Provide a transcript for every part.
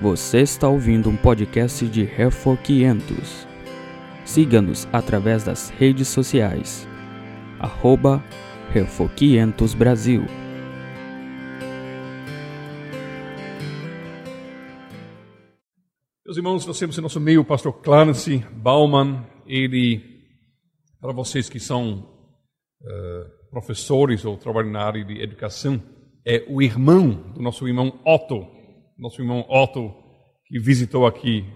Você está ouvindo um podcast de Refor 500. Siga-nos através das redes sociais. Arroba Refor 500 Brasil. Meus irmãos, nós temos em nosso meio o pastor Clarence Bauman. Ele, para vocês que são uh, professores ou trabalham na área de educação, é o irmão do nosso irmão Otto. Nosso irmão Otto, que visitou aqui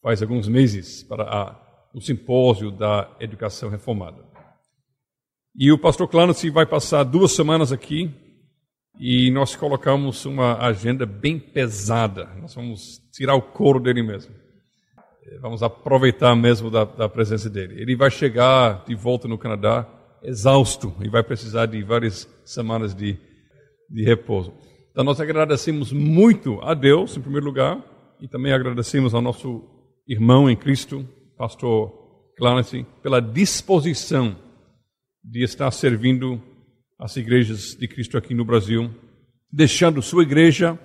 faz alguns meses para a, o simpósio da educação reformada. E o pastor Clarence vai passar duas semanas aqui e nós colocamos uma agenda bem pesada. Nós vamos tirar o couro dele mesmo. Vamos aproveitar mesmo da, da, presença dele. Ele vai chegar de volta no Canadá exausto e vai precisar de várias semanas de, de repouso. Então nós agradecemos muito a Deus, em primeiro lugar, e também agradecemos ao nosso irmão em Cristo, pastor Clarence, pela disposição de estar servindo as igrejas de Cristo aqui no Brasil, deixando sua igreja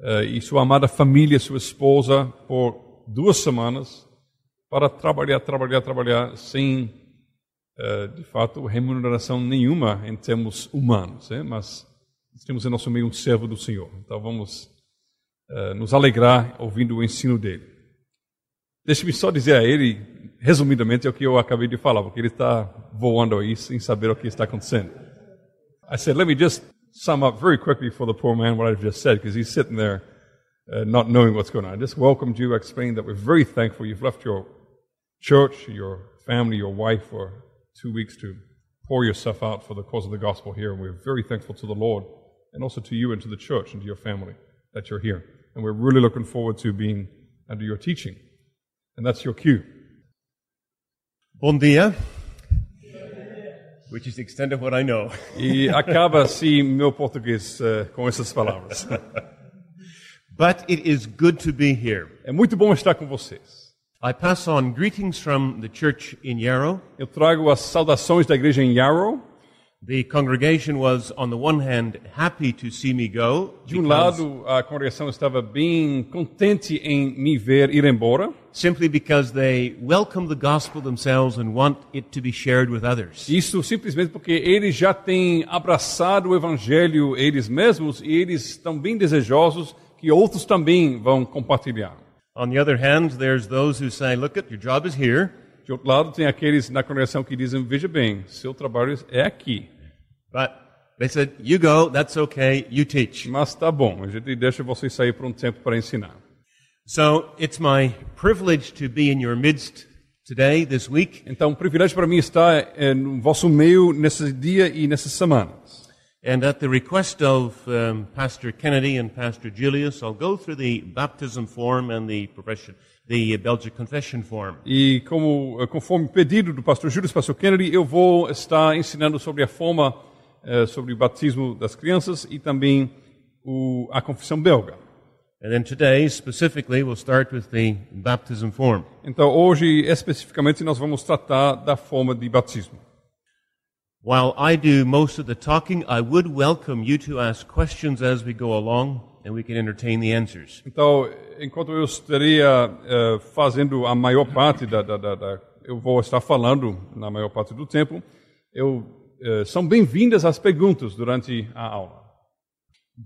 uh, e sua amada família, sua esposa, por duas semanas para trabalhar, trabalhar, trabalhar sem, uh, de fato, remuneração nenhuma em termos humanos, né? mas temos em nosso meio um servo do Senhor. Então vamos uh, nos alegrar ouvindo o ensino dele. Deixe-me só dizer a ele, resumidamente, é o que eu acabei de falar, porque ele está voando aí sem saber o que está acontecendo. I said, let me just sum up very quickly for the poor man what I've just said, because he's sitting there uh, not knowing what's going on. I just welcomed you, explained that we're very thankful you've left your church, your family, your wife for two weeks to pour yourself out for the cause of the gospel here. And we're very thankful to the Lord and also to you and to the church and to your family that you're here. And we're really looking forward to being under your teaching. And that's your cue. Bom dia. Which is the extent of what I know. E acaba assim meu português uh, com essas palavras. But it is good to be here. É muito bom estar com vocês. I pass on greetings from the church in Yarrow. Eu trago as saudações da igreja em Yarrow. The congregation was, on the one hand, happy to see me go. De um lado, a congregação estava bem contente em me ver ir embora. Simply because they welcome the gospel themselves and want it to be shared with others. Isso simplesmente porque eles já têm abraçado o evangelho eles mesmos e eles estão bem desejosos que outros também vão compartilhar. On the other hand, there's those who say, "Look, your job is here." De outro lado, tem aqueles na congregação que dizem: veja bem, seu trabalho é aqui. But they said, you go, that's okay, you teach. Mas tá bom, a gente deixa vocês sair por um tempo para ensinar. So it's my privilege to be in your midst today, this week. Então, um privilégio para mim estar é, no vosso meio nesse dia e nessas semanas. And at the request of um, Pastor Kennedy and Pastor Julius, I'll go through the baptism form and the profession the Belgian Confession Form. E como conforme pedido do pastor Júlio pastor Kennedy, eu vou estar ensinando sobre a forma uh, sobre o batismo das crianças e também o, a confissão belga. And then today, specifically, we'll start with the baptism form. Então hoje especificamente nós vamos tratar da forma de batismo. While I do most of the talking, I would welcome you to ask questions as we go along and we can entertain the answers. Então, enquanto eu estaria uh, fazendo a maior parte da, da, da, da, eu vou estar falando na maior parte do tempo, eu, uh, são bem-vindas as perguntas durante a aula.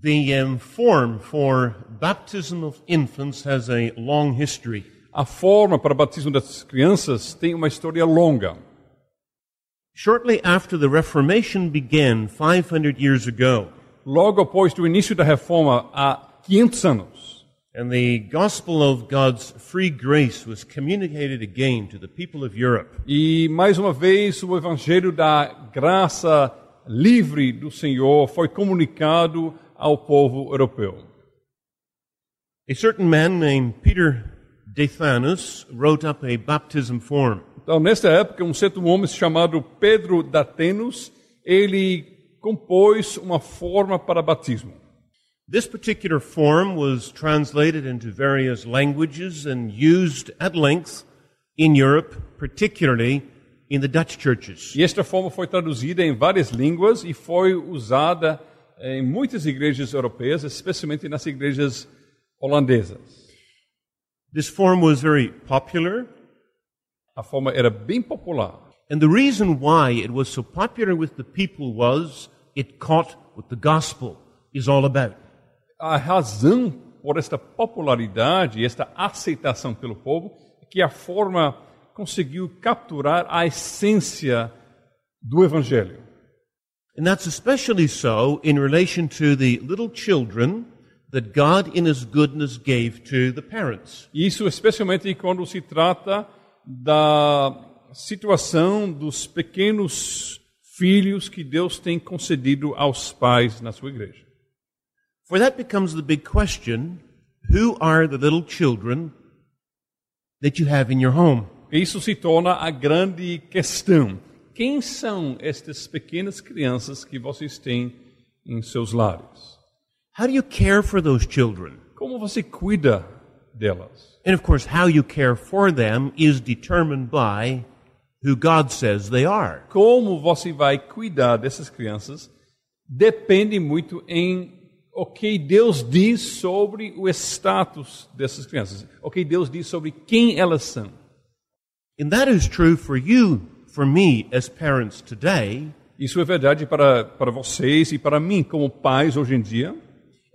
The um, form for baptism of infants has a long history. A forma para o batismo das crianças tem uma história longa. Shortly after the Reformation began 500 years ago, logo após do início da reforma há 500 anos. And the gospel of God's free grace was communicated again to the people of Europe. E mais uma vez o evangelho da graça livre do Senhor foi comunicado ao povo europeu. A certain man named Peter Dathanus wrote up a baptism form. Então, nesta época, um certo homem chamado Pedro Datenos, ele compôs uma forma para batismo. This particular form was translated into various languages and used at length in Europe, particularly in the Dutch churches. E esta forma foi traduzida em várias línguas e foi usada em muitas igrejas europeias, especialmente nas igrejas holandesas. This form was very popular, A forma era bem popular. and the reason why it was so popular with the people was it caught what the gospel is all about. A razão por esta popularidade esta aceitação pelo povo é que a forma conseguiu capturar a essência do evangelho. And that's especially so in relation to the little children that God in His goodness gave to the parents. Isso especialmente quando se trata da situação dos pequenos filhos que Deus tem concedido aos pais na sua igreja. For that becomes the big question who are the little children that you have in your home? Isso se torna a grande questão. Quem são estas pequenas crianças que vocês têm em seus lares? How do you care for those children? Como você cuida delas? And of course, how you care for them is determined by who God says they are. Como você vai cuidar dessas crianças depende muito em o que Deus diz sobre o status dessas crianças, o que Deus diz sobre quem elas são. And that is true for you, for me, as parents today. Isso é verdade para, para vocês e para mim como pais hoje em dia.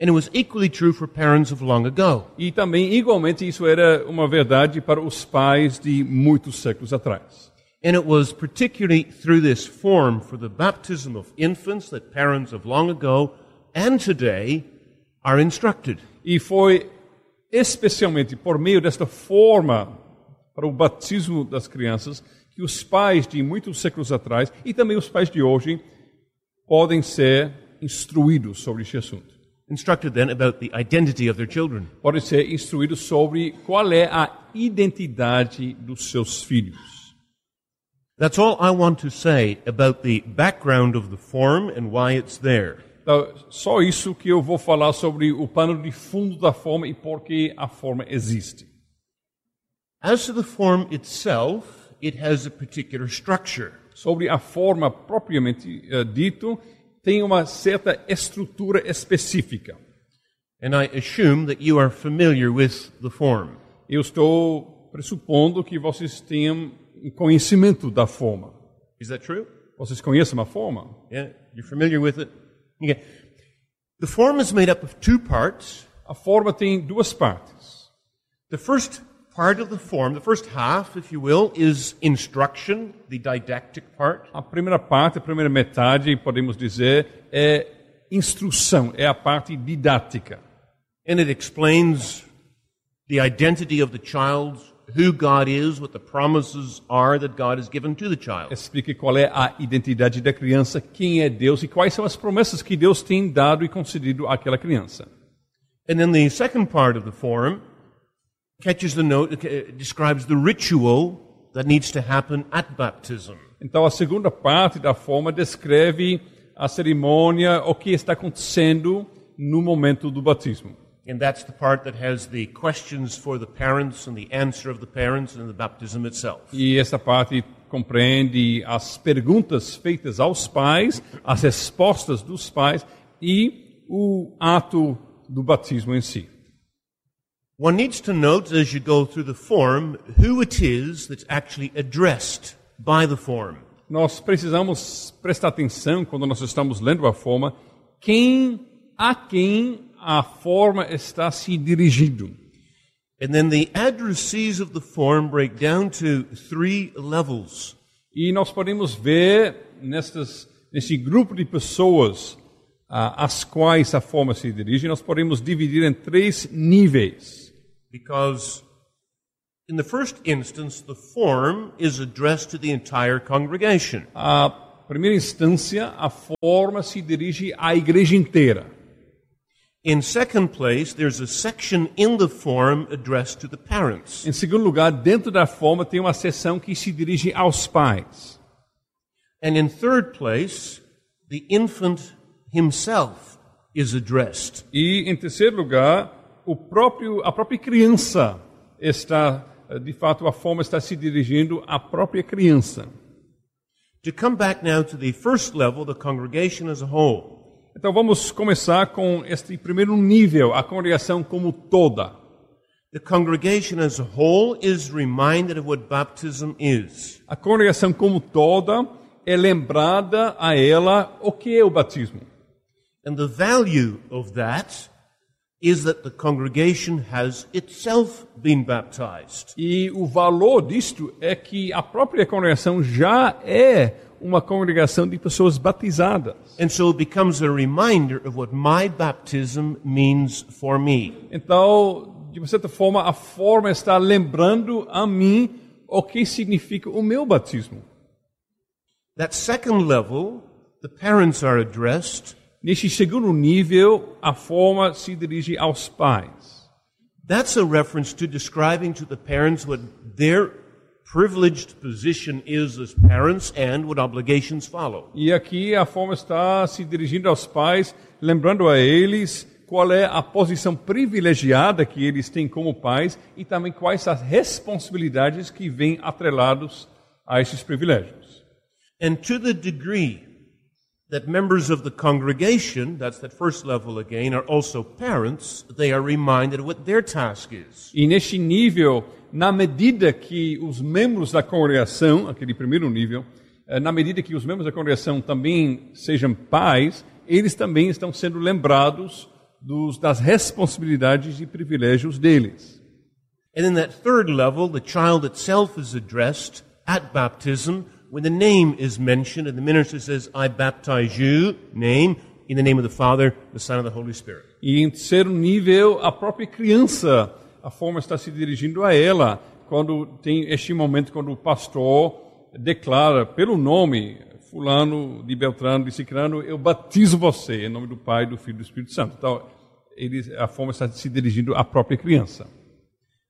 And it was equally true for parents of long ago. E também, igualmente, isso era uma verdade para os pais de muitos séculos atrás. And it was particularly through this form for the baptism of infants that parents of long ago and today are instructed. E foi especialmente por meio desta forma para o batismo das crianças que os pais de muitos séculos atrás e também os pais de hoje podem ser instruídos sobre este assunto. Instructed then about the identity of their children. Podem ser instruídos sobre qual é a identidade dos seus filhos. That's all I want to say about the background of the form and why it's there. Então, só isso que eu vou falar sobre o pano de fundo da forma e por que a forma existe. As to the form itself, it has a particular structure. Sobre a forma propriamente eh, dito, tem uma certa estrutura específica. And I assume that you are familiar with the form. Eu estou pressupondo que vocês tenham conhecimento da forma. Is that true? Vocês conhecem a forma? Yeah, you're familiar with it? Okay. The form is made up of two parts. A forma tem duas partes. The first part of the form, the first half, if you will, is instruction, the didactic part. A primeira parte, a primeira metade, podemos dizer, é instrução, é a parte didática. And it explains the identity of the child, who God is, what the promises are that God has given to the child. Explica qual é a identidade da criança, quem é Deus e quais são as promessas que Deus tem dado e concedido àquela criança. And then the second part of the form catches the note, uh, describes the ritual that needs to happen at baptism. Então, a segunda parte da forma descreve a cerimônia, o que está acontecendo no momento do batismo. And that's the part that has the questions for the parents and the answer of the parents and the baptism itself. E essa parte compreende as perguntas feitas aos pais, as respostas dos pais e o ato do batismo em si. One needs to note as you go through the form who it is that's actually addressed by the form. Nós precisamos prestar atenção quando nós estamos lendo a forma, quem a quem a forma está se dirigindo. And then the addressees of the form break down to three levels. E nós podemos ver nestas, nesse grupo de pessoas ah, às quais a forma se dirige, nós podemos dividir em três níveis. Because in the first instance, the form is addressed to the entire congregation. A primeira instância, a forma se dirige à igreja inteira. In second place, there's a section in the form addressed to the parents. Em segundo lugar, dentro da forma tem uma seção que se dirige aos pais. And in third place, the infant himself is addressed. E em terceiro lugar, o próprio, a própria criança está, de fato, a forma está se dirigindo à própria criança. To come back now to the first level, the congregation as a whole. Então vamos começar com este primeiro nível, a congregação como toda. The congregation as a whole is reminded of what baptism is. A congregação como toda é lembrada a ela o que é o batismo. And the value of that is that the congregation has itself been baptized. E o valor disto é que a própria congregação já é uma congregação de pessoas batizadas. And so it becomes a reminder of what my baptism means for me. Então, de certa forma, a forma está lembrando a mim o que significa o meu batismo. That second level, the parents are addressed. Neste segundo nível, a forma se dirige aos pais. That's a reference to describing to the parents what their privileged position is as parents and what obligations follow. E aqui a forma está se dirigindo aos pais, lembrando a eles qual é a posição privilegiada que eles têm como pais e também quais as responsabilidades que vêm atrelados a esses privilégios. And to the degree that members of the congregation, that's that first level again, are also parents, they are reminded what their task is. E neste nível, na medida que os membros da congregação, aquele primeiro nível, eh, na medida que os membros da congregação também sejam pais, eles também estão sendo lembrados dos, das responsabilidades e privilégios deles. And in that third level, the child itself is addressed at baptism when the name is mentioned and the minister says, I baptize you, name, in the name of the Father, the Son, and the Holy Spirit. E em terceiro nível, a própria criança, a forma está se dirigindo a ela, quando tem este momento quando o pastor declara pelo nome fulano de Beltrano de Cicrano, eu batizo você em nome do Pai, do Filho e do Espírito Santo. Então, ele, a forma está se dirigindo à própria criança.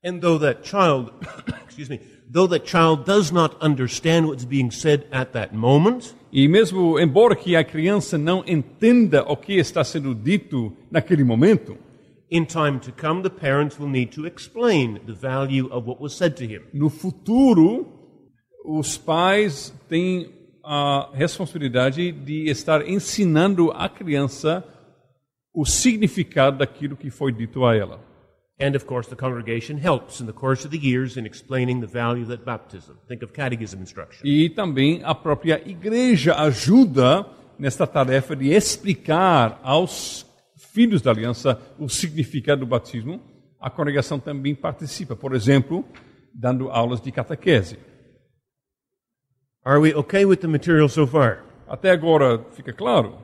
And though that child, excuse me, though that child does not understand what's being said at that moment, E mesmo, embora que a criança não entenda o que está sendo dito naquele momento, in time to come, the parents will need to explain the value of what was said to him. no futuro, os pais têm a responsabilidade de estar ensinando à criança o significado daquilo que foi dito a ela. And of course, the congregation helps in the course of the years in explaining the value of that baptism. Think of catechism instruction. E também a própria igreja ajuda nesta tarefa de explicar aos filhos da aliança o significado do batismo. A congregação também participa, por exemplo, dando aulas de catequese. Are we okay with the material so far? Até agora fica claro?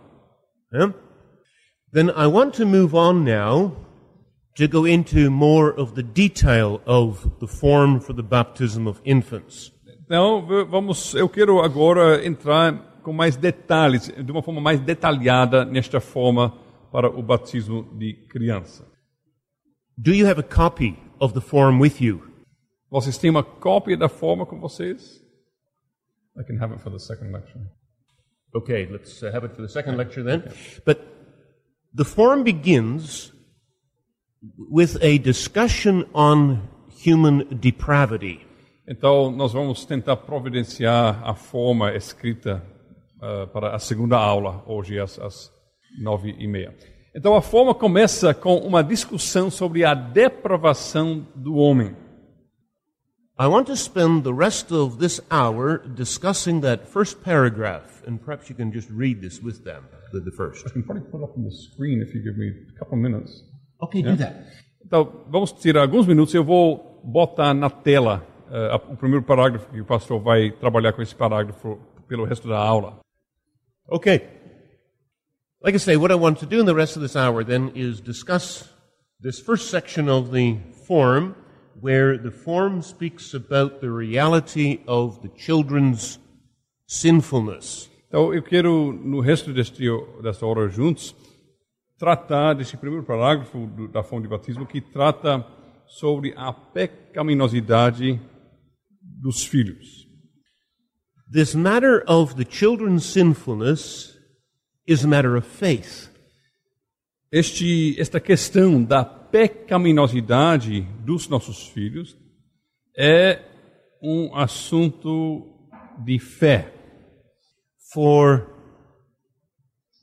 Huh? Then I want to move on now to go into more of the detail of the form for the baptism of infants. Então, vamos, eu quero agora entrar com mais detalhes, de uma forma mais detalhada nesta forma para o batismo de criança. Do you have a copy of the form with you? Vocês têm uma cópia da forma com vocês? I can have it for the second lecture. Okay, let's uh, have it for the second lecture then. But the form begins with a discussion on human depravity. Então, nós vamos tentar providenciar a forma escrita ah, para a segunda aula, hoje às, às nove e meia. Então, a forma começa com uma discussão sobre a depravação do homem. I want to spend the rest of this hour discussing that first paragraph, and perhaps you can just read this with them, the, the first. I can probably put it up on the screen if you give me a couple minutes. Okay, do that. Então, vamos tirar alguns minutos e eu vou botar na tela a- o primeiro parágrafo, que o pastor vai trabalhar com esse parágrafo pelo resto da aula. Okay. Like I say, what I want to do in the rest of this hour then is discuss this first section of the form where the form speaks about the reality of the children's sinfulness. Então, eu quero, no resto deste, desta hora juntos, tratar desse primeiro parágrafo do, da fonte de batismo que trata sobre a pecaminosidade dos filhos. This matter of the children's sinfulness is a matter of faith. Este, esta questão da pecaminosidade dos nossos filhos é um assunto de fé. For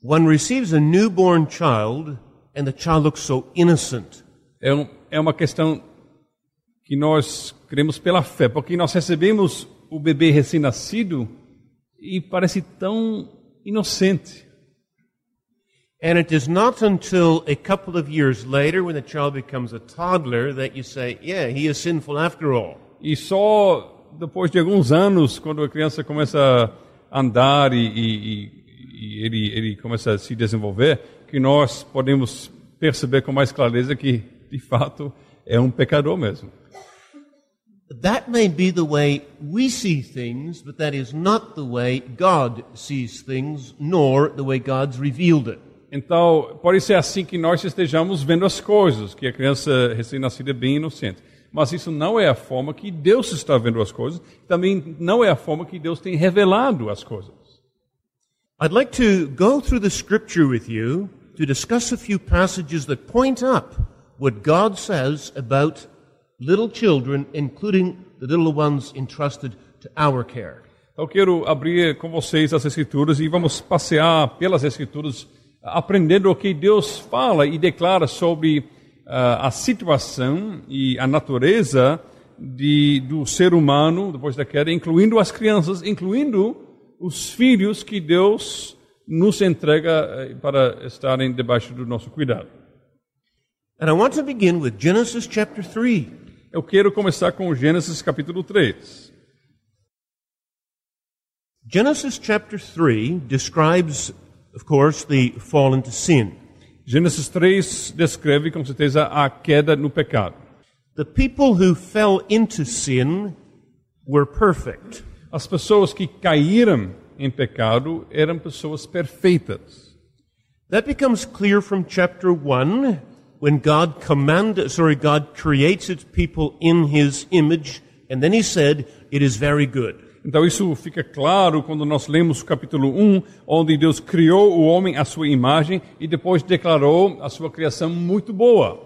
one receives a newborn child and the child looks so innocent. É, um, é uma questão que nós cremos pela fé, porque nós recebemos o bebê recém-nascido e parece tão inocente. And it is not until a couple of years later, when the child becomes a toddler, that you say, yeah, he is sinful after all. E só depois de alguns anos, quando a criança começa a andar e, e, e ele, ele começa a se desenvolver, que nós podemos perceber com mais clareza que, de fato, é um pecador mesmo. That may be the way we see things, but that is not the way God sees things, nor the way God's revealed it. Então, pode ser assim que nós estejamos vendo as coisas, que a criança recém-nascida é bem inocente. Mas isso não é a forma que Deus está vendo as coisas, também não é a forma que Deus tem revelado as coisas. I'd like to go through the scripture with you to discuss a few passages that point up what God says about little children, including the little ones entrusted to our care. Eu quero abrir com vocês as Escrituras e vamos passear pelas Escrituras, aprendendo o que Deus fala e declara sobre uh, a situação e a natureza de, do ser humano depois da queda, incluindo as crianças, incluindo os filhos que Deus nos entrega uh, para estarem debaixo do nosso cuidado. And I want to begin with Genesis chapter 3. Eu quero começar com Gênesis capítulo 3. Genesis chapter 3 describes, of course, the fall into sin. Gênesis 3 descreve com certeza a queda no pecado. The people who fell into sin were perfect. As pessoas que caíram em pecado eram pessoas perfeitas. That becomes clear from chapter 1 when God commanded, sorry, God creates its people in his image, and then he said, it is very good. Então isso fica claro quando nós lemos o capítulo 1, onde Deus criou o homem à sua imagem e depois declarou a sua criação muito boa.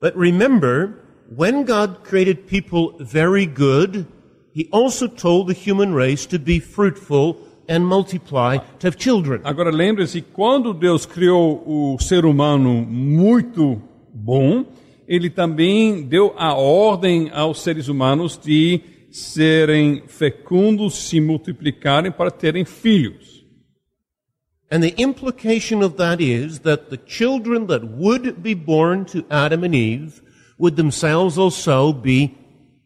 But remember, when God created people very good, he also told the human race to be fruitful and multiply, to have children. Agora lembre-se, quando Deus criou o ser humano muito bom, ele também deu a ordem aos seres humanos de serem fecundos, se multiplicarem para terem filhos. And the implication of that is that the children that would be born to Adam and Eve would themselves also be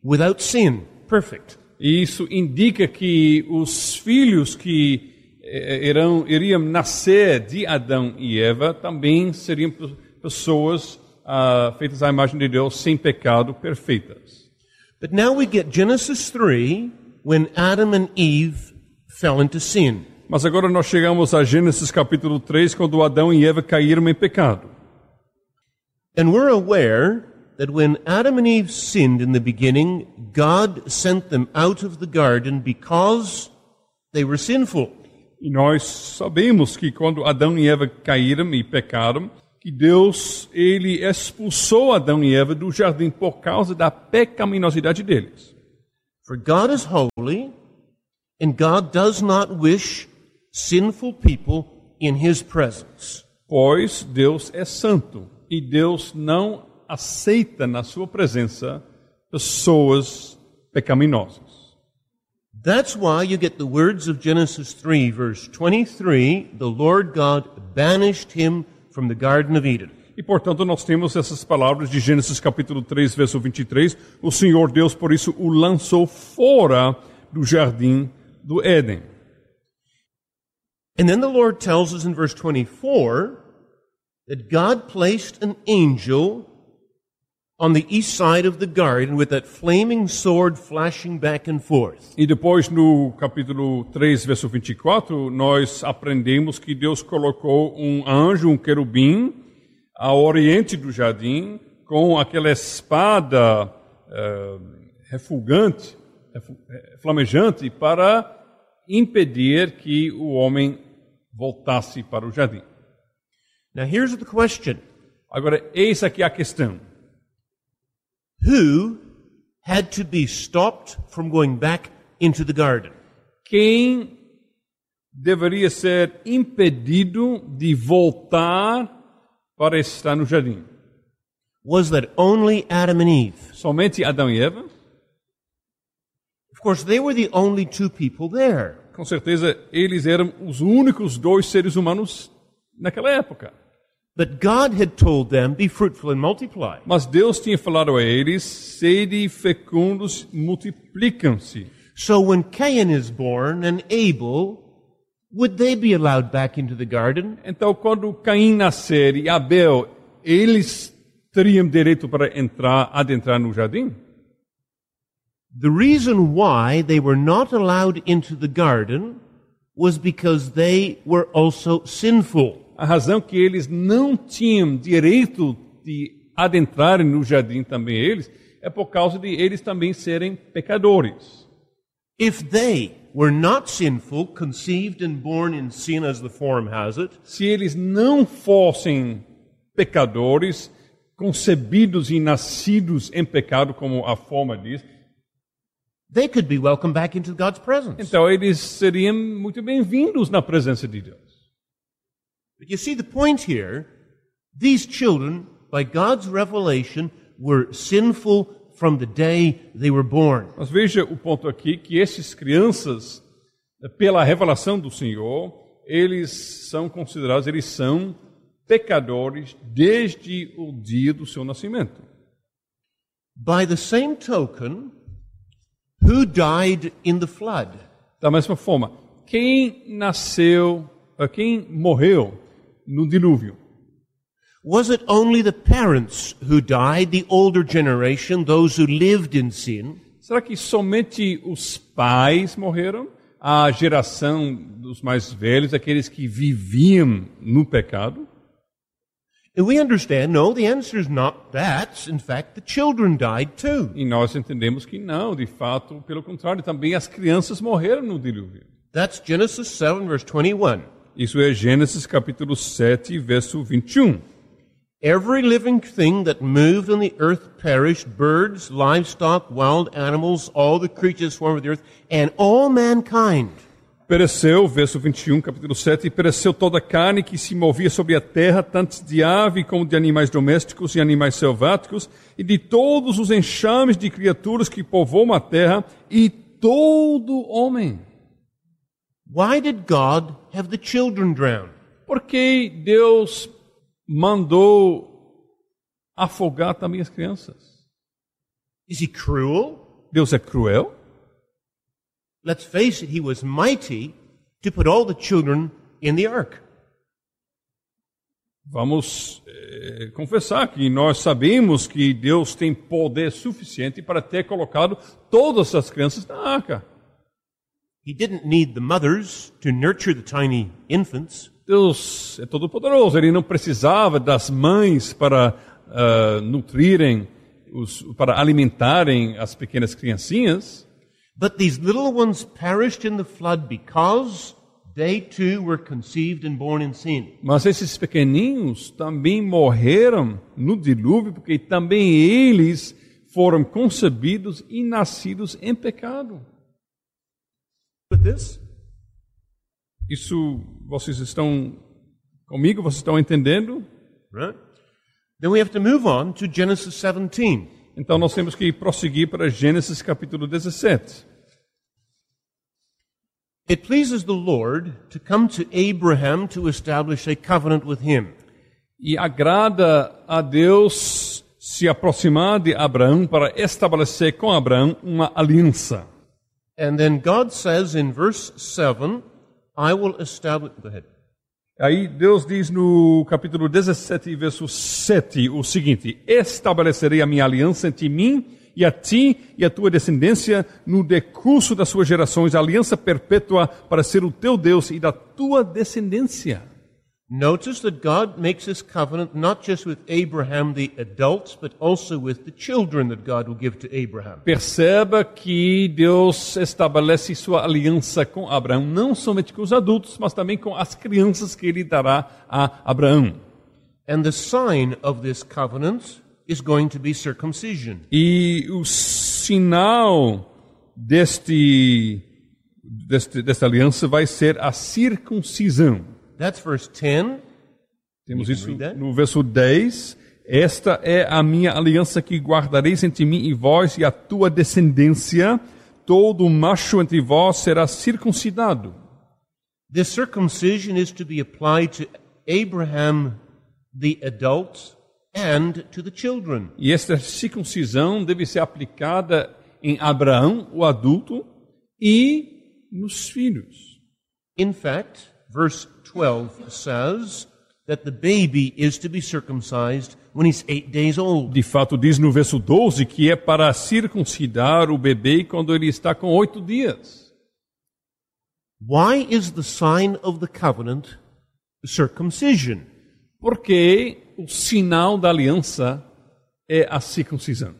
without sin, perfect. E isso indica que os filhos que eh, irão, iriam nascer de Adão e Eva também seriam pe- pessoas ah, feitas à imagem de Deus, sem pecado, perfeitas. But now we get Genesis 3 when Adam and Eve fell into sin. Mas agora nós chegamos a Gênesis capítulo 3, quando Adão e Eva caíram em pecado. And we're aware that when Adam and Eve sinned in the beginning, God sent them out of the garden because they were sinful. E nós sabemos que quando Adão e Eva caíram e pecaram, que Deus ele expulsou Adão e Eva do jardim por causa da pecaminosidade deles. For God is holy, and God does not wish sinful people in his presence. Pois Deus é santo e Deus não aceita na sua presença pessoas pecaminosas. That's why you get the words of Genesis 3, verse 23 the Lord God banished him from the Garden of Eden. E portanto nós temos essas palavras de Gênesis capítulo 3, verso 23, o Senhor Deus por isso o lançou fora do jardim do Éden. And then the Lord tells us in verse 24 that God placed an angel on the east side of the garden with that flaming sword flashing back and forth. E depois no capítulo 3, verso 24, nós aprendemos que Deus colocou um anjo, um querubim, ao oriente do jardim, com aquela espada eh, refulgante, refu- eh, flamejante, para impedir que o homem voltasse para o jardim. Now here's the question. Agora, eis aqui a questão. Who had to be stopped from going back into the garden? Quem deveria ser impedido de voltar para estar no jardim? Was that only Adam and Eve? Somente Adão e Eva? Of course, they were the only two people there. Com certeza, eles eram os únicos dois seres humanos naquela época. But God had told them, Be fruitful and multiply. Mas Deus tinha falado a eles: sede fecundos, multiplicam-se. So when Cain is born and Abel, would they be allowed back into the garden? Então, quando Caim nascer e Abel, eles teriam direito para entrar, adentrar no jardim? The reason why they were not allowed into the garden was because they were also sinful. A razão que eles não tinham direito de adentrar no jardim também eles é por causa de eles também serem pecadores. If they were not sinful, conceived and born in sin as the form has it, Se eles não fossem pecadores, concebidos e nascidos em pecado, como a forma diz, they could be welcomed back into God's presence. então eles seriam muito bem-vindos na presença de Deus. But you see the point here, these children, by God's revelation, were sinful from the day they were born. Mas veja o ponto aqui que esses crianças, pela revelação do Senhor, eles são considerados, eles são pecadores desde o dia do seu nascimento. By the same token, who died in the flood? Da mesma forma, quem nasceu, eh, quem morreu no dilúvio? Was it only the parents who died, the older generation, those who lived in sin? Será que somente os pais morreram? A geração dos mais velhos, aqueles que viviam no pecado? We understand, no, the answer is not that. In fact, the children died too. E nós entendemos que não, de fato, pelo contrário, também as crianças morreram no dilúvio. That's Genesis 7, verse 21. Isso é Gênesis capítulo 7, verso 21. Every living thing that moved on the earth perished birds, livestock, wild animals, all the creatures swarm of the earth, and all mankind. Pereceu, verso 21, capítulo 7, e pereceu toda a carne que se movia sobre a terra, tanto de ave como de animais domésticos e animais selváticos, e de todos os enxames de criaturas que povoam a terra, e todo homem. Why did God have the children drown? Por que Deus mandou afogar também as crianças? Is he cruel? Deus é cruel? Let's face it, he was mighty to put all the children in the ark. Vamos eh, confessar que nós sabemos que Deus tem poder suficiente para ter colocado todas as crianças na arca. He didn't need the mothers to nurture the tiny infants. Deus é todo poderoso, ele não precisava das mães para ah, nutrirem, os, para alimentarem as pequenas criancinhas. But these little ones perished in the flood because they too were conceived and born in sin. Mas esses pequeninhos também morreram no dilúvio, porque também eles foram concebidos e nascidos em pecado. Isso vocês estão comigo? Vocês estão entendendo? Right? Then we have to move on to Genesis 17. Então nós temos que prosseguir para Gênesis capítulo 17. It pleases the Lord to come to Abraham to establish a covenant with him. E agrada a Deus se aproximar de Abraão para estabelecer com Abraão uma aliança. And then God says in verse 7, I will establish. Go ahead. Aí Deus diz no capítulo 17, verso 7, o seguinte: Estabelecerei a minha aliança entre mim e a ti e a tua descendência no decurso das suas gerações, aliança perpétua para ser o teu Deus e da tua descendência. Notice that God makes this covenant not just with Abraham, the adults, but also with the children that God will give to Abraham. Perceba que Deus estabelece sua aliança com Abraão, não somente com os adultos, mas também com as crianças que ele dará a Abraão. And the sign of this covenant is going to be circumcision. E o sinal deste deste, desta aliança vai ser a circuncisão. That's verse 10. Temos isso no verso 10. Esta é a minha aliança que guardareis entre mim e vós e a tua descendência. Todo macho entre vós será circuncidado. This circumcision is to be applied to Abraham, the adult, and to the children. E esta circuncisão deve ser aplicada em Abraão, o adulto, e nos filhos. In fact, verse 12 says that the baby is to be circumcised when he's eight days old. De fato, diz no verso 12 que é para circuncidar o bebê quando ele está com oito dias. Why is the sign of the covenant circumcision? Porque o sinal da aliança é a circuncisão.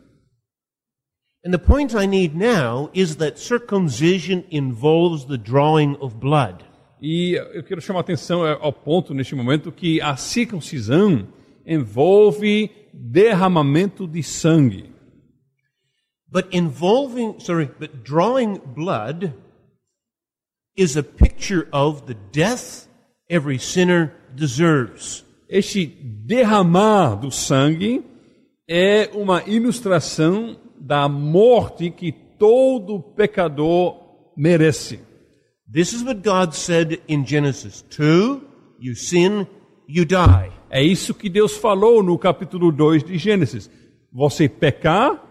And the point I need now is that circumcision involves the drawing of blood. E eu quero chamar a atenção ao ponto neste momento que a circuncisão envolve derramamento de sangue. But involving, sorry, but drawing blood is a picture of the death every sinner deserves. Este derramar do sangue é uma ilustração da morte que todo pecador merece. This is what God said in Genesis 2 you sin, you die. É isso que Deus falou no capítulo 2 de Gênesis. Você pecar,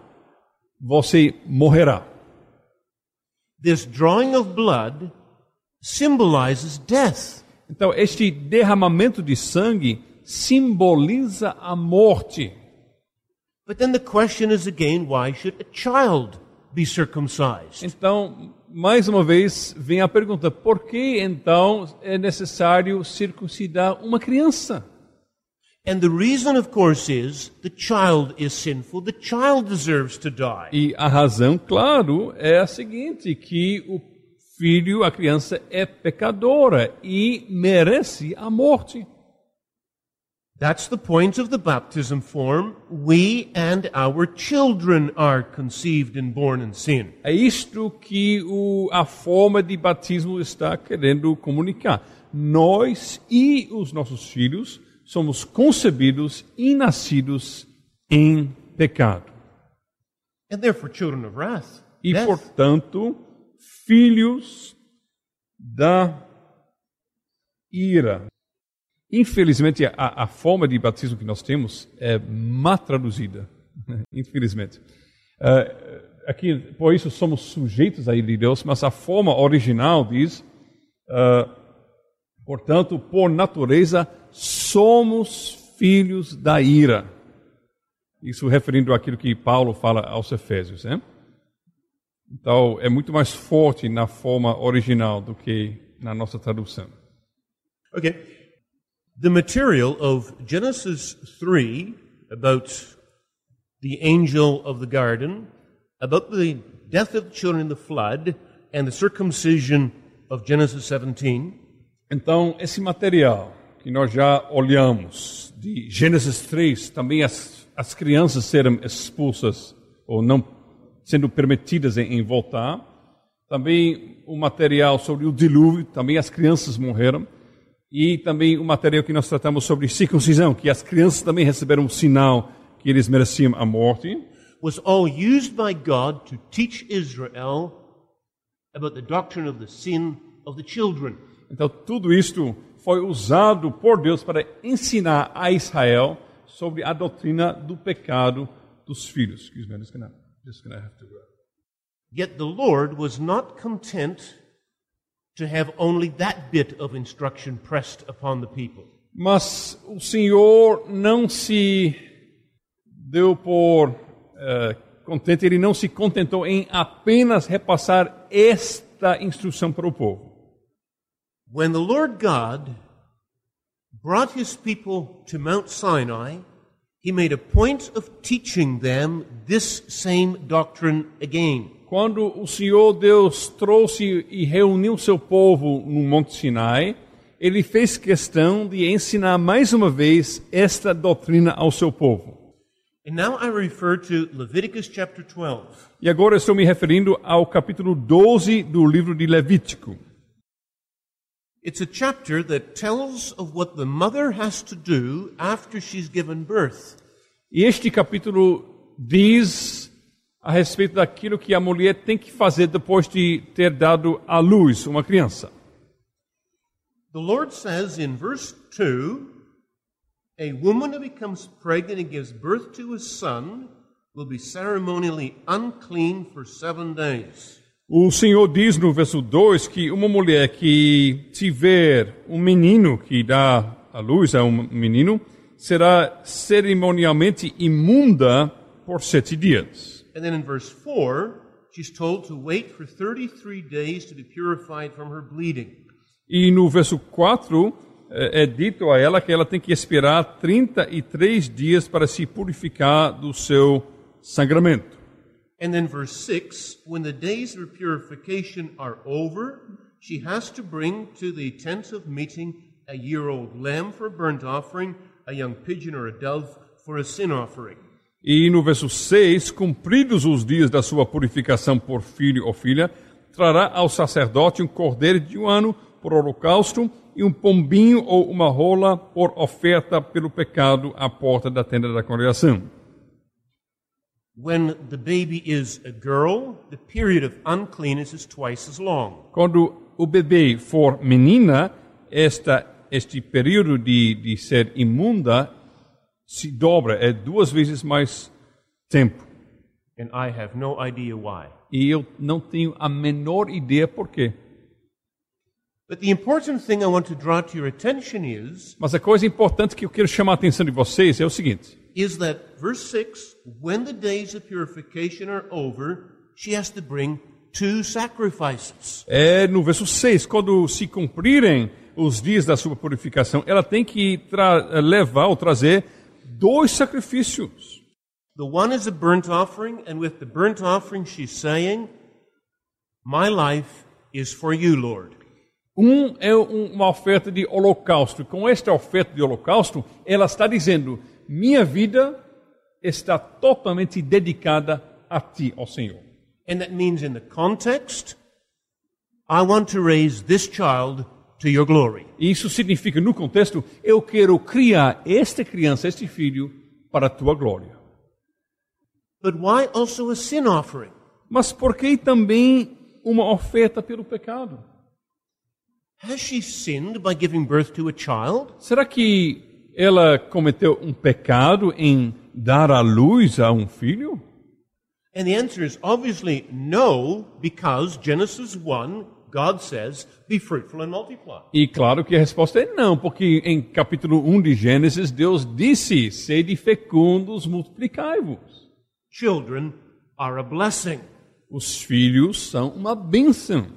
você morrerá. This drawing of blood symbolizes death. Então, este derramamento de sangue simboliza a morte. But then the question is again why should a child be circumcised? Então, mais uma vez, vem a pergunta: por que então é necessário circuncidar uma criança? And the reason, of course, is the child is sinful, the child deserves to die. E a razão, claro, é a seguinte: que o filho, a criança, é pecadora e merece a morte. That's the point of the baptism form. We and our children are conceived and born in sin. É isto que o, a forma de batismo está querendo comunicar. Nós e os nossos filhos somos concebidos e nascidos em pecado. And therefore children of wrath. E, death. portanto, filhos da ira. Infelizmente, a, a forma de batismo que nós temos é má traduzida. Infelizmente. Eh, aqui, por isso, somos sujeitos à ira de Deus, mas a forma original diz, eh, portanto, por natureza, somos filhos da ira. Isso referindo àquilo que Paulo fala aos Efésios, né? Então, é muito mais forte na forma original do que na nossa tradução. Okay. The material of Genesis 3 about the angel of the garden, about the death of the children in the flood, and the circumcision of Genesis 17 Então, esse material que nós já olhamos, de Gênesis 3, também as, as crianças serem expulsas ou não sendo permitidas em, em voltar, também o material sobre o dilúvio, também as crianças morreram, e também o material que nós tratamos sobre circuncisão, que as crianças também receberam um sinal que eles mereciam a morte. was all used by God to teach Israel about the doctrine of the sin of the children. Então, tudo isto foi usado por Deus para ensinar a Israel sobre a doutrina do pecado dos filhos. Excuse me, I'm just gonna, just gonna have to. Yet the Lord was not content to have only that bit of instruction pressed upon the people. Mas o Senhor não se deu por eh, contente, ele não se contentou em apenas repassar esta instrução para o povo. When the Lord God brought his people to Mount Sinai, he made a point of teaching them this same doctrine again. Quando o Senhor Deus trouxe e reuniu seu povo no Monte Sinai, ele fez questão de ensinar mais uma vez esta doutrina ao seu povo. And now I refer to Leviticus chapter 12. E agora estou me referindo ao capítulo 12 do livro de Levítico. It's a chapter that tells of what the mother has to do after she's given birth. E este capítulo diz a respeito daquilo que a mulher tem que fazer depois de ter dado à luz uma criança. The Lord says in verse 2 A woman who becomes pregnant and gives birth to a son will be ceremonially unclean for seven days. O Senhor diz no verso 2 que uma mulher que tiver um menino que dá à luz a um menino será cerimonialmente imunda por sete dias. And then in verse 4, she's told to wait for 33 days to be purified from her bleeding. E no verso 4 é, eh, é dito a ela que ela tem que esperar 33 dias para se purificar do seu sangramento. And then verse 6 when the days of purification are over, she has to bring to the tent of meeting a year old lamb for a burnt offering, a young pigeon or a dove for a sin offering. E no verso 6, cumpridos os dias da sua purificação por filho ou filha, trará ao sacerdote um cordeiro de um ano por holocausto e um pombinho ou uma rola por oferta pelo pecado à porta da tenda da congregação. When the baby is a girl, the period of uncleanness is twice as long. Quando o bebê for menina, esta, este período de, de ser imunda se dobra, é duas vezes mais tempo. And I have no idea why. E eu não tenho a menor ideia por quê. But the important thing I want to draw to your attention is Mas a coisa importante que eu quero chamar a atenção de vocês é o seguinte: is that verse 6 when the days of purification are over, she has to bring two sacrifices. é no verso 6, quando se cumprirem os dias da sua purificação, ela tem que levar ou trazer dois sacrifícios. The one is a burnt offering, and with the burnt offering, she's saying, My life is for you, Lord. Um é um- uma oferta de holocausto. Com esta oferta de holocausto, ela está dizendo: minha vida está totalmente dedicada a ti, ó Senhor. And that means, in the context, I want to raise this child. Isso significa, no contexto, eu quero criar esta criança, este filho, para a tua glória. But why also a sin offering? Mas por que também uma oferta pelo pecado? Has she sinned by giving birth to a child? Será que ela cometeu um pecado em dar à luz a um filho? And the answer is obviously no, because Genesis 1, God says, Be fruitful and multiply. E claro que a resposta é não, porque em capítulo 1 de Gênesis, Deus disse: Sede fecundos, multiplicai-vos. Children are a blessing. Os filhos são uma bênção.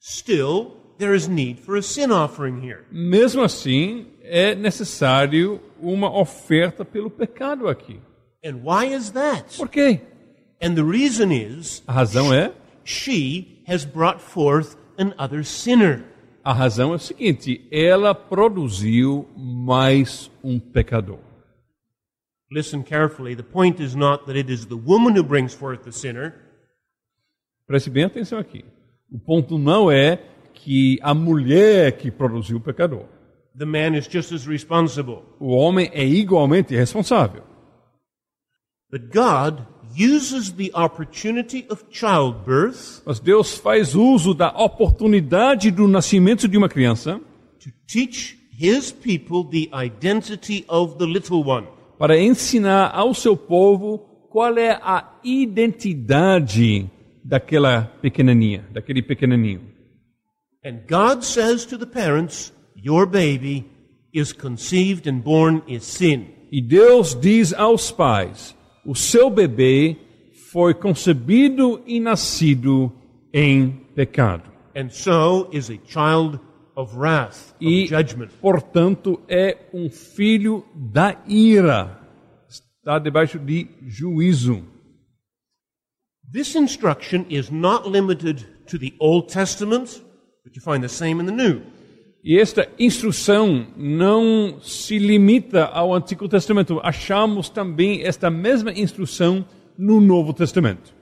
Still, there is need for a sin offering here. Mesmo assim, é necessário uma oferta pelo pecado aqui. And why is that? Por quê? And the reason is A razão é she has brought forth another sinner. a razão é o seguinte: ela produziu mais um pecador. Listen carefully. The point is not that it is the woman who brings forth the sinner, Preste bem atenção aqui. O ponto não é que a mulher que produziu o pecador. the man is just as responsible. O homem é igualmente responsável. But God uses the opportunity of childbirth Mas Deus faz uso da oportunidade do nascimento de uma criança to teach his people the identity of the little one. para ensinar ao seu povo qual é a identidade daquela pequenininha, daquele pequenininho. And God says to the parents, Your baby is conceived and born in sin. E Deus diz aos pais: o seu bebê foi concebido e nascido em pecado. And so is a child of wrath, of E, judgment. portanto, é um filho da ira. Está debaixo de juízo. This instruction is not limited to the Old Testament, but you find the same in the New. E esta instrução não se limita ao Antigo Testamento. Achamos também esta mesma instrução no Novo Testamento.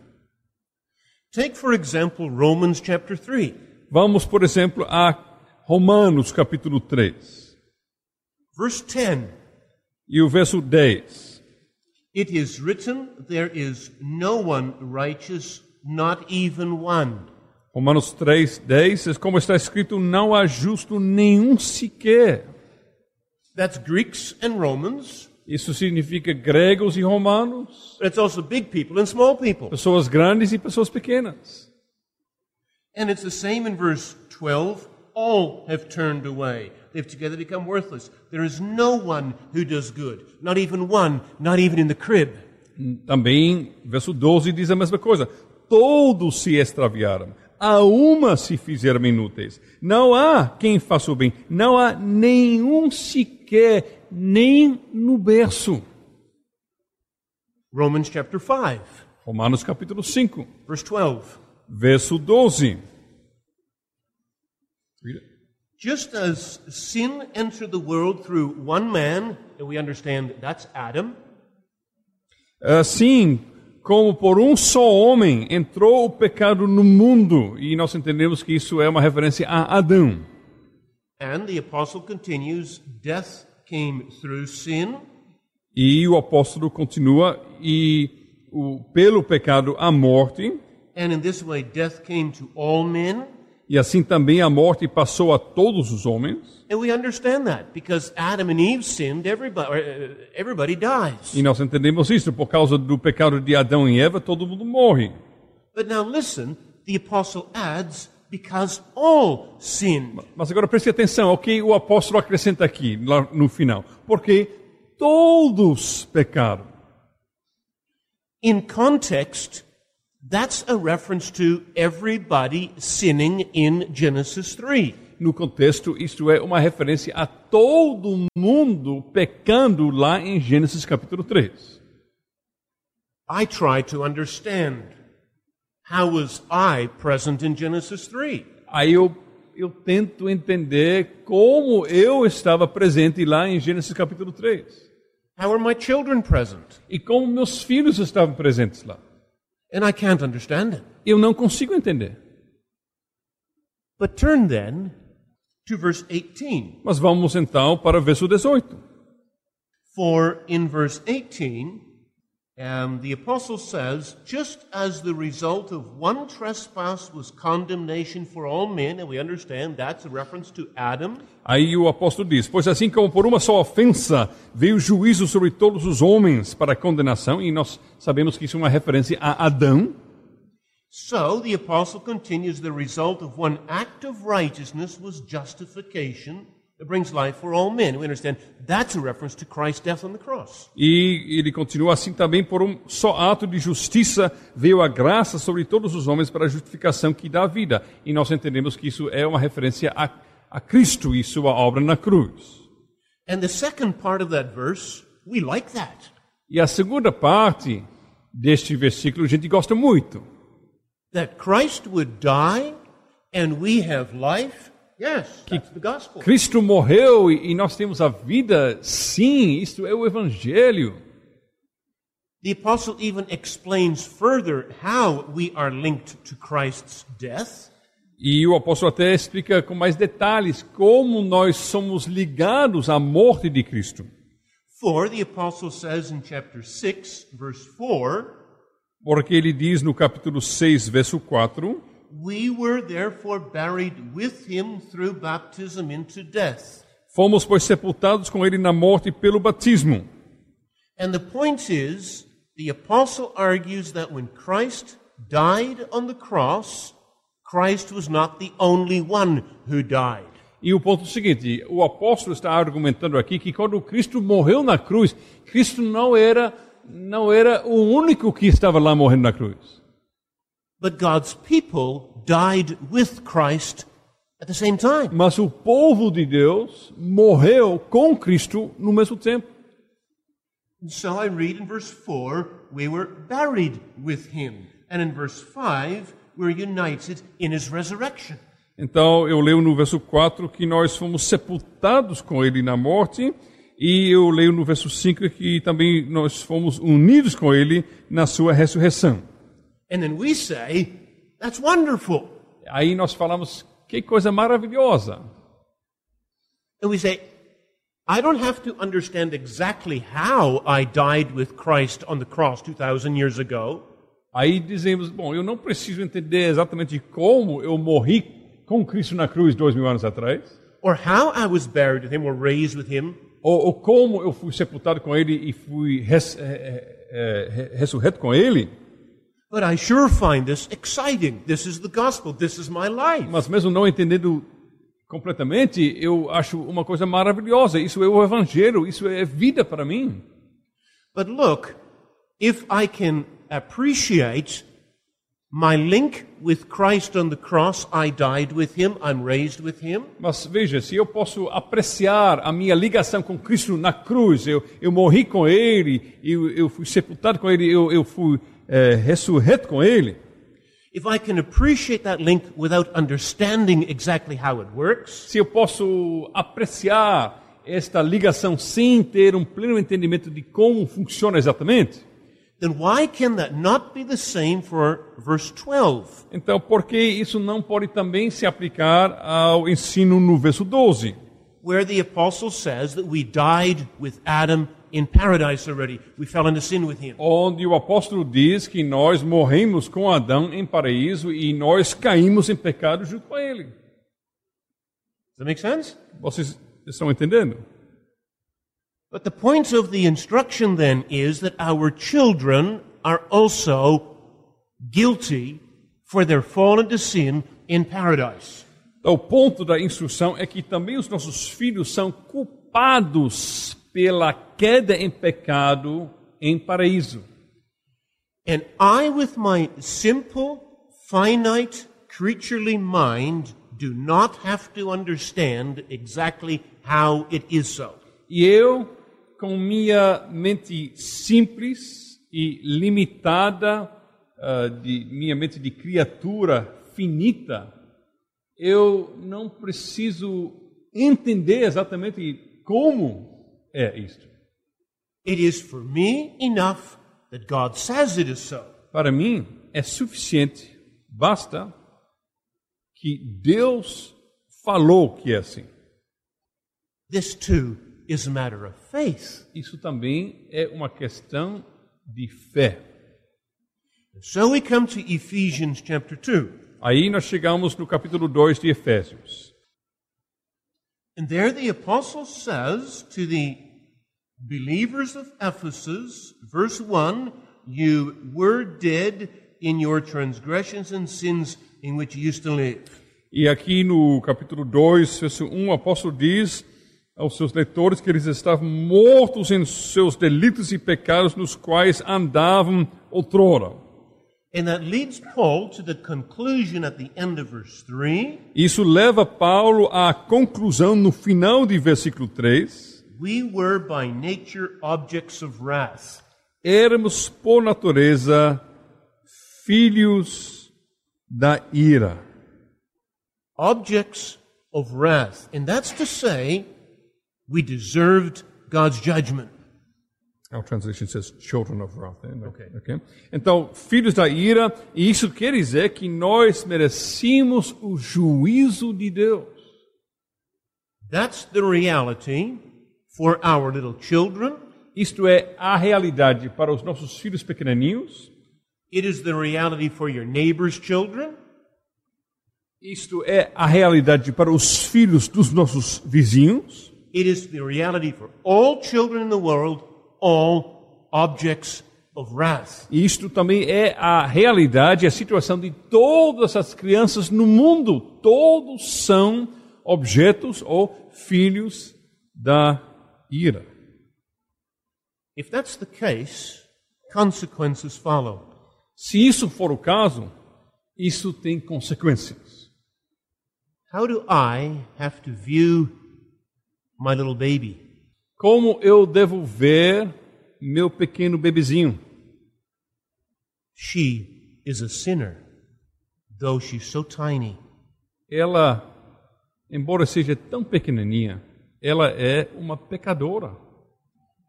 Take, for example, Romans chapter 3. Vamos, por exemplo, a Romanos capítulo 3 Verse 10 e o verso 10. It is written, There is no one righteous, not even one. Romanos 3, 10, é como está escrito, não há justo nenhum sequer. That's Greeks and Romans, Isso significa gregos e romanos, it's also big people and small people. pessoas grandes e pessoas pequenas. And it's the same in verse 12. All have turned away. They've together become worthless. There is no one who does good, not even one, not even in the crib. Também, verso 12 diz a mesma coisa. Todos se extraviaram, a uma se fizeram inúteis. Não há quem faça o bem, não há nenhum sequer, nem no berço. Romans chapter 5, Romanos capítulo 5, verse 12. verso 12. Just as sin entered the world through one man, and we understand that's Adam, Assim como por um só homem entrou o pecado no mundo, e nós entendemos que isso é uma referência a Adão. and the apostle continues, death came through sin, E o apóstolo continua, e o, pelo pecado a morte, and in this way death came to all men. E assim também a morte passou a todos os homens. And we understand that because Adam and Eve sinned, everybody, uh, everybody dies. E nós entendemos isso, por causa do pecado de Adão e Eva, todo mundo morre. But now listen, the apostle adds, because all sinned. Mas agora preste atenção ao que o apóstolo acrescenta aqui, no final. Porque todos pecaram. In context, that's a reference to everybody sinning in Genesis 3. No contexto, isto é uma referência a todo mundo pecando lá em Gênesis capítulo 3. I try to understand how was I present in Genesis 3? Aí eu, eu tento entender como eu estava presente lá em Gênesis capítulo 3. How are my children present? E como meus filhos estavam presentes lá. And I can't understand it. Eu não consigo entender. But turn then to verse 18. Mas vamos então para o verso 18. For in verse 18, um, the apostle says, just as the result of one trespass was condemnation for all men, and we understand that's a reference to Adam, Aí o apóstolo diz: Pois assim como por uma só ofensa veio juízo sobre todos os homens para condenação, e nós sabemos que isso é uma referência a Adão, so the apostle continues, the result of one act of righteousness was justification that brings life for all men. We understand that's a reference to Christ's death on the cross. e ele continua assim também: por um só ato de justiça veio a graça sobre todos os homens para a justificação que dá vida. E nós entendemos que isso é uma referência a, a Cristo e sua obra na cruz. And the second part of that verse, we like that. E a segunda parte deste versículo a gente gosta muito. That Christ would die and we have life. Yes, that's the gospel. Cristo morreu e nós temos a vida, sim, isto é o Evangelho. The apostle even explains further how we are linked to Christ's death. E o apóstolo até explica com mais detalhes como nós somos ligados à morte de Cristo. For the apostle says in chapter 6, verse 4, Porque ele diz no capítulo 6, verso 4: We were therefore buried with him through baptism into death. Fomos, pois, sepultados com ele na morte pelo batismo. And the point is, the apostle argues that when Christ died on the cross, Christ was not the only one who died. E o ponto é o seguinte: o apóstolo está argumentando aqui que quando Cristo morreu na cruz, Cristo não era, não era o único que estava lá morrendo na cruz. But God's people died with Christ at the same time. Mas o povo de Deus morreu com Cristo no mesmo tempo. And so I read in verse 4, we were buried with him. And in verse 5, we're united in his resurrection. Então eu leio no verso 4 que nós fomos sepultados com ele na morte, e eu leio no verso 5 que também nós fomos unidos com ele na sua ressurreição. And then we say, that's wonderful. Aí nós falamos, que coisa maravilhosa. And we say, I don't have to understand exactly how I died with Christ on the cross 2,000 years ago. Aí dizemos, bom, eu não preciso entender exatamente como eu morri com Cristo na cruz dois mil anos atrás, or how I was buried with him or raised with him, ou, ou como eu fui sepultado com Ele e fui res, é, é, é, ressurreto com Ele, but I sure find this exciting. This is the gospel. This is my life. mas mesmo não entendendo completamente, eu acho uma coisa maravilhosa. Isso é o Evangelho, isso é vida para mim. But look, if I can appreciate my link with Christ on the cross, I died with him, I'm raised with him. Mas veja, se eu posso apreciar a minha ligação com Cristo na cruz, eu, eu morri com Ele, eu, eu fui sepultado com Ele, eu, eu fui é, ressurreto com Ele. If I can appreciate that link without understanding exactly how it works, Se eu posso apreciar esta ligação sem ter um pleno entendimento de como funciona exatamente, then why can that not be the same for verse 12? então por que isso não pode também se aplicar ao ensino no verso 12? Where the apostle says that we died with Adam in paradise already. We fell into sin with him. onde o apóstolo diz que nós morremos com Adão em paraíso e nós caímos em pecado junto com ele. Does that make sense? Vocês estão entendendo? But the point of the instruction then is that our children are also guilty for their fall into sin in paradise. Então, o ponto da instrução é que também os nossos filhos são culpados pela queda em pecado em paraíso. And I, with my simple, finite, creaturely mind, do not have to understand exactly how it is so. E eu, com minha mente simples e limitada, ah, de minha mente de criatura finita, eu não preciso entender exatamente como é isto. It is for me enough that God says it is so. Para mim, é suficiente, basta que Deus falou que é assim. This too is a matter of faith. Isso também é uma questão de fé. So we come to Ephesians chapter 2. Aí nós chegamos no capítulo 2 de Efésios. And there the apostle says to the believers of Ephesus, verse 1, you were dead in your transgressions and sins in which you used to live. E aqui no capítulo 2, verso 1, o apóstolo diz aos seus leitores que eles estavam mortos em seus delitos e pecados nos quais andavam outrora. And that leads Paul to the conclusion at the end of verse 3 Isso leva Paulo à conclusão no final de versículo 3. we were by nature objects of wrath. Éramos por natureza filhos da ira. Objects of wrath. And that's to say, we deserved God's judgment. Our translation says children of wrath. né? ok. Então, filhos da ira, e isso quer dizer que nós merecíamos o juízo de Deus. That's the reality for our little children. Isto é a realidade para os nossos filhos pequenininhos. It is the reality for your neighbor's children. Isto é a realidade para os filhos dos nossos vizinhos. It is the reality for all children in the world, all objects of wrath. Isto também é a realidade, a situação de todas as crianças no mundo. Todos são objetos ou filhos da ira. If that's the case, consequences follow. Se isso for o caso, isso tem consequências. How do I have to view my little baby? Como eu devo ver meu pequeno bebezinho? She is a sinner, though she's so tiny. ela, embora seja tão pequenininha, ela é uma pecadora.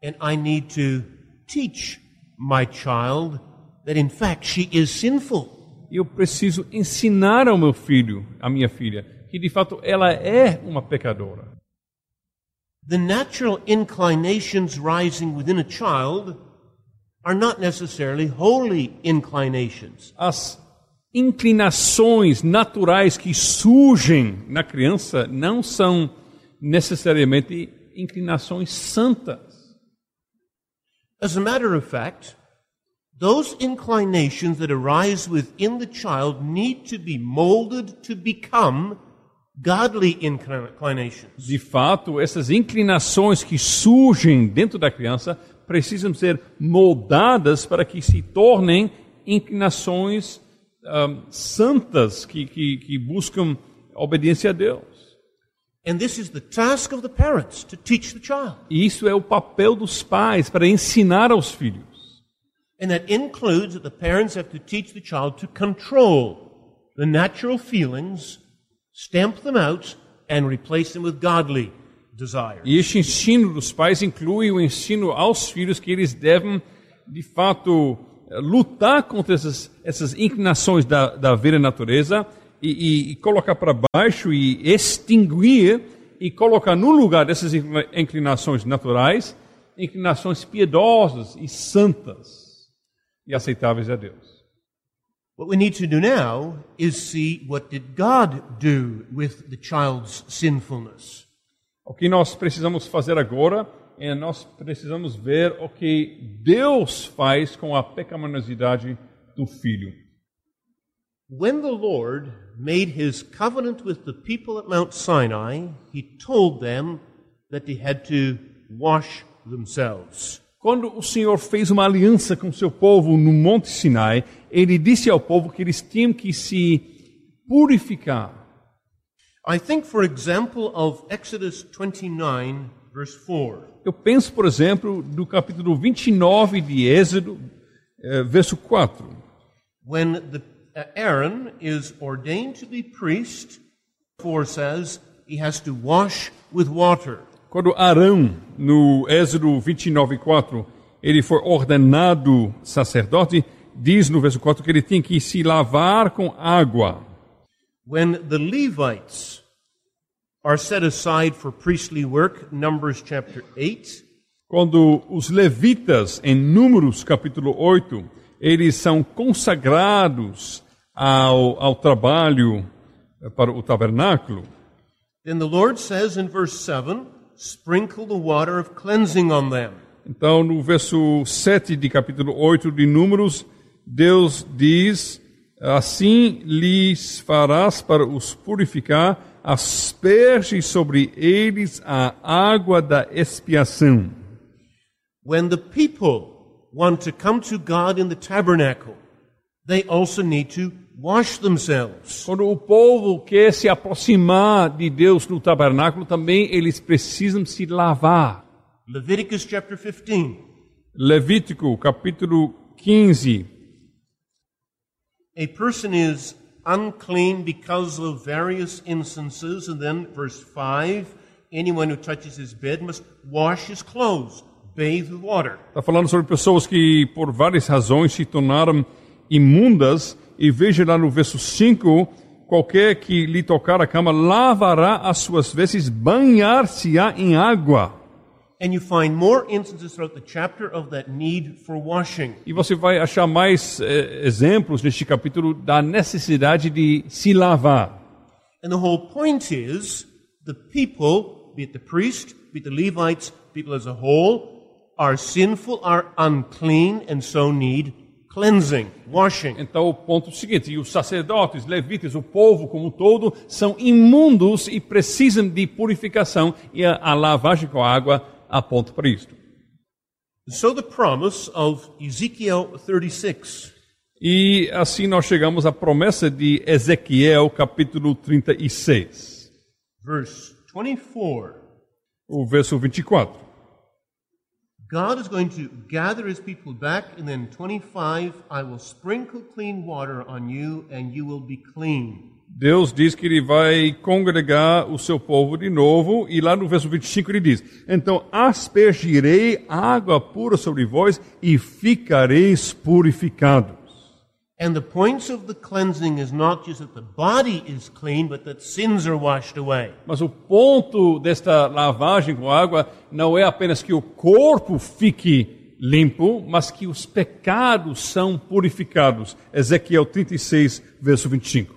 And I need to teach my child that in fact she is sinful. Eu preciso ensinar ao meu filho, à minha filha, que de fato ela é uma pecadora. The natural inclinations rising within a child are not necessarily holy inclinations. As inclinações naturais que surgem na criança não são necessariamente inclinações santas. As a matter of fact, those inclinations that arise within the child need to be molded to become godly inclinations. De fato, essas inclinações que surgem dentro da criança precisam ser moldadas para que se tornem inclinações um, santas que, que, que buscam obediência a Deus. And this is the task of the parents to teach the child. E isso é o papel dos pais para ensinar aos filhos. And that includes that the parents have to teach the child to control the natural feelings, stamp them out, and replace them with godly desires. E este ensino dos pais inclui o ensino aos filhos que eles devem, de fato, eh, lutar contra essas, essas inclinações da, da velha natureza e, e, e colocar para baixo e extinguir e colocar no lugar dessas inclinações naturais inclinações piedosas e santas e aceitáveis a Deus. What we need to do now is see what did God do with the child's sinfulness. O que nós precisamos fazer agora é nós precisamos ver o que Deus faz com a pecaminosidade do filho. When the Lord made his covenant with the people at Mount Sinai, he told them that they had to wash themselves. Quando o Senhor fez uma aliança com seu povo no Monte Sinai, ele disse ao povo que eles tinham que se purificar. I think, for example, of Exodus 29, verse 4. Eu penso, por exemplo, do capítulo 29 de Êxodo, eh, verso 4. When the, uh, Aaron is ordained to be priest, 4 says he has to wash with water. Quando Arão, no Êxodo 29, 4, ele foi ordenado sacerdote, diz no verso 4 que ele tinha que se lavar com água. When the Levites are set aside for priestly work, Numbers chapter 8, Quando os levitas, em Números capítulo 8, eles são consagrados ao, ao trabalho eh, para o tabernáculo, then the Lord says in verse 7, sprinkle the water of cleansing on them. Então, no verso 7 de capítulo 8 de Números, Deus diz: Assim lhes farás para os purificar, asperge sobre eles a água da expiação. When the people want to come to God in the tabernacle, they also need to wash themselves. Quando o povo quer se aproximar de Deus no tabernáculo, também eles precisam se lavar. Leviticus chapter 15. Levítico, capítulo 15. A person is unclean because of various instances, and then verse 5 anyone who touches his bed must wash his clothes, bathe with water. Está falando sobre pessoas que, por várias razões, se tornaram imundas. E veja lá no verso 5: qualquer que lhe tocar a cama lavará as suas vestes, banhar-se-á em água. And you find more instances throughout the chapter of that need for washing. E você vai achar mais eh, exemplos neste capítulo da necessidade de se lavar. And the whole point is the people, be it the priest, be it the Levites, people as a whole, are sinful, are unclean, and so need cleansing, washing. Então, o ponto é o seguinte: e os sacerdotes, levitas, o povo como um todo, são imundos e precisam de purificação, e a, a lavagem com água aponta para isto. So the promise of Ezekiel 36 E assim nós chegamos à promessa de Ezequiel, capítulo 36, verse 24. o verso 24. God is going to gather his people back, and then 25, I will sprinkle clean water on you, and you will be clean. Deus diz que ele vai congregar o seu povo de novo, e lá no verso 25 ele diz: Então aspergirei água pura sobre vós e ficareis purificados. And the points of the cleansing is not just that the body is clean, but that sins are washed away. Mas o ponto desta lavagem com água não é apenas que o corpo fique limpo, mas que os pecados são purificados. Ezequiel 36, verso 25.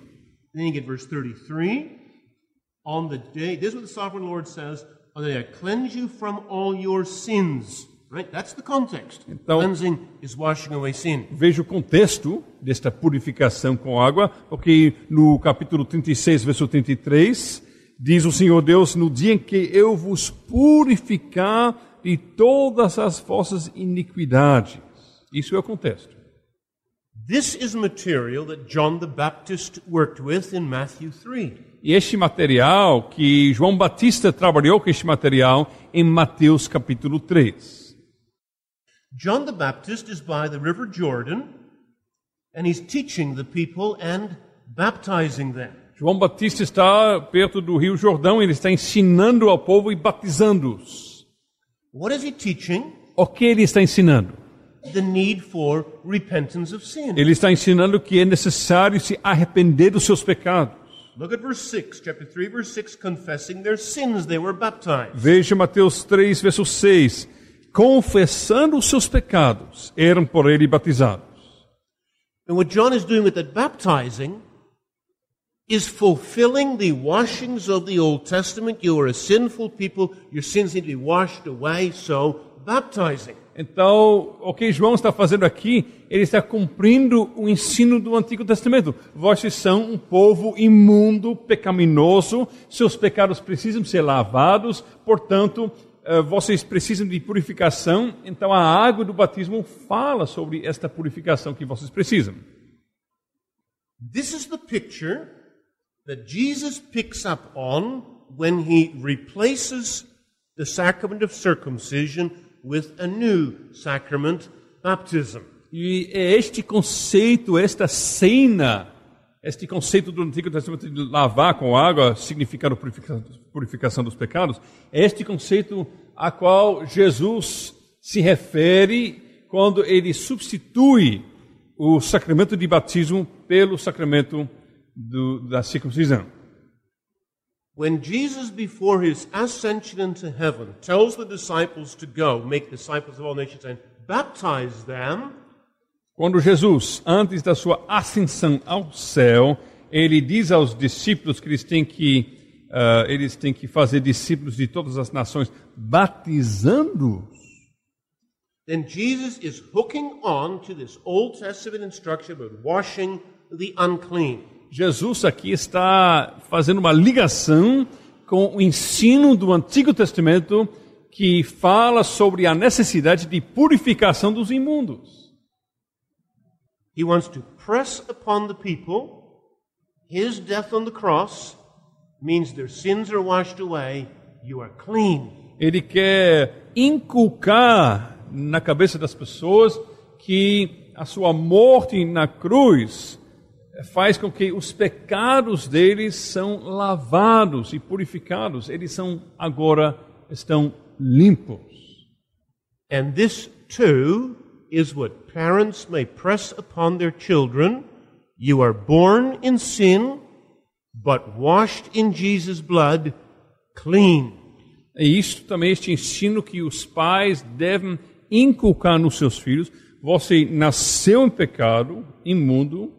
Then you get verse 33. On the day, this is what the sovereign Lord says, on the day I cleanse you from all your sins. Right? That's the context. Então- Cleansing is washing away sin. Veja o contexto desta purificação com água, porque no capítulo 36, verso 33, diz o Senhor Deus: No dia em que eu vos purificar de todas as vossas iniquidades. Isso é o contexto. This is material that John the Baptist worked with in Matthew 3. E este material, que João Batista trabalhou com este material em Mateus capítulo 3. John the Baptist is by the River Jordan, and he's teaching the people and baptizing them. João Batista está perto do Rio Jordão, ele está ensinando ao povo e batizando-os. What is he teaching? O que ele está ensinando? The need for repentance of sin. Ele está ensinando que é necessário se arrepender dos seus pecados. Look at verse 6, chapter 3, verse 6, confessing their sins, they were baptized. Veja Mateus 3, verso 6. Confessando os seus pecados, eram por ele batizados. And what John is doing with that baptizing is fulfilling the washings of the Old Testament. You are a sinful people, your sins need to be washed away, so baptizing. Então, o que João está fazendo aqui, ele está cumprindo o ensino do Antigo Testamento. Vocês são um povo imundo, pecaminoso, seus pecados precisam ser lavados, portanto, vocês precisam de purificação. Então, a água do batismo fala sobre esta purificação que vocês precisam. This is the picture that Jesus picks up on when he replaces the sacrament of circumcision with a new sacrament, baptism. E é este conceito, esta cena, este conceito do Antigo Testamento de lavar com água, significando purifica- purificação dos pecados, é este conceito a qual Jesus se refere quando ele substitui o sacramento de batismo pelo sacramento do, da circuncisão. When Jesus, before his ascension into heaven, tells the disciples to go, make disciples of all nations, and baptize them, Quando Jesus, antes da sua ascensão ao céu, ele diz aos discípulos que eles têm que, ah, eles têm que fazer discípulos de todas as nações, batizando-os. then Jesus is hooking on to this Old Testament instruction about washing the unclean. Jesus aqui está fazendo uma ligação com o ensino do Antigo Testamento que fala sobre a necessidade de purificação dos imundos. He wants to press upon the people his death on the cross means their sins are washed away, you are clean. Ele quer inculcar na cabeça das pessoas que a sua morte na cruz faz com que os pecados deles são lavados e purificados. Eles são agora estão limpos. And this too is what parents may press upon their children. You are born in sin, but washed in Jesus' blood, clean. É isto também este ensino que os pais devem inculcar nos seus filhos. Você nasceu em pecado, imundo,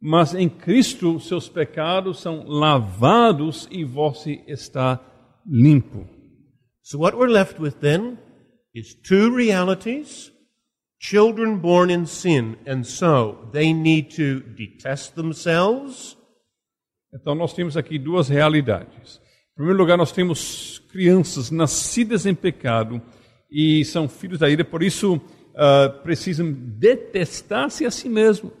mas em Cristo seus pecados são lavados e você está limpo. So what we're left with then is two realities. Children born in sin, and so they need to detest themselves Então nós temos aqui duas realidades. Em primeiro lugar, nós temos crianças nascidas em pecado e são filhos da ira, por isso ah, precisam detestar-se a si mesmos.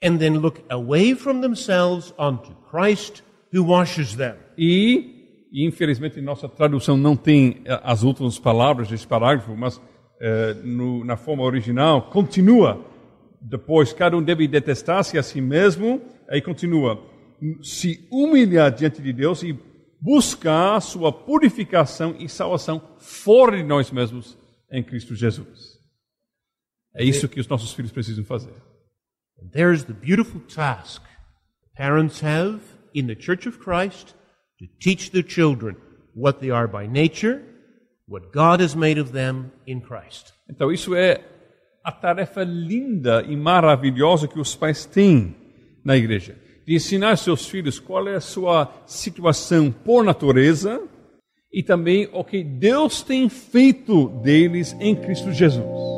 and then look away from themselves onto Christ who washes them. E, e, infelizmente nossa tradução não tem eh, as últimas palavras desse parágrafo, mas eh, no, na forma original continua. Depois, cada um deve detestar-se a si mesmo, aí continua. se humilhar diante de Deus e buscar sua purificação e salvação fora de nós mesmos em Cristo Jesus. É isso que os nossos filhos precisam fazer. And there's the beautiful task parents have in the Church of Christ to teach their children what they are by nature, what God has made of them in Christ. Então, isso é a tarefa linda e maravilhosa que os pais têm na igreja. De ensinar seus filhos qual é a sua situação por natureza e também o que Deus tem feito deles em Cristo Jesus.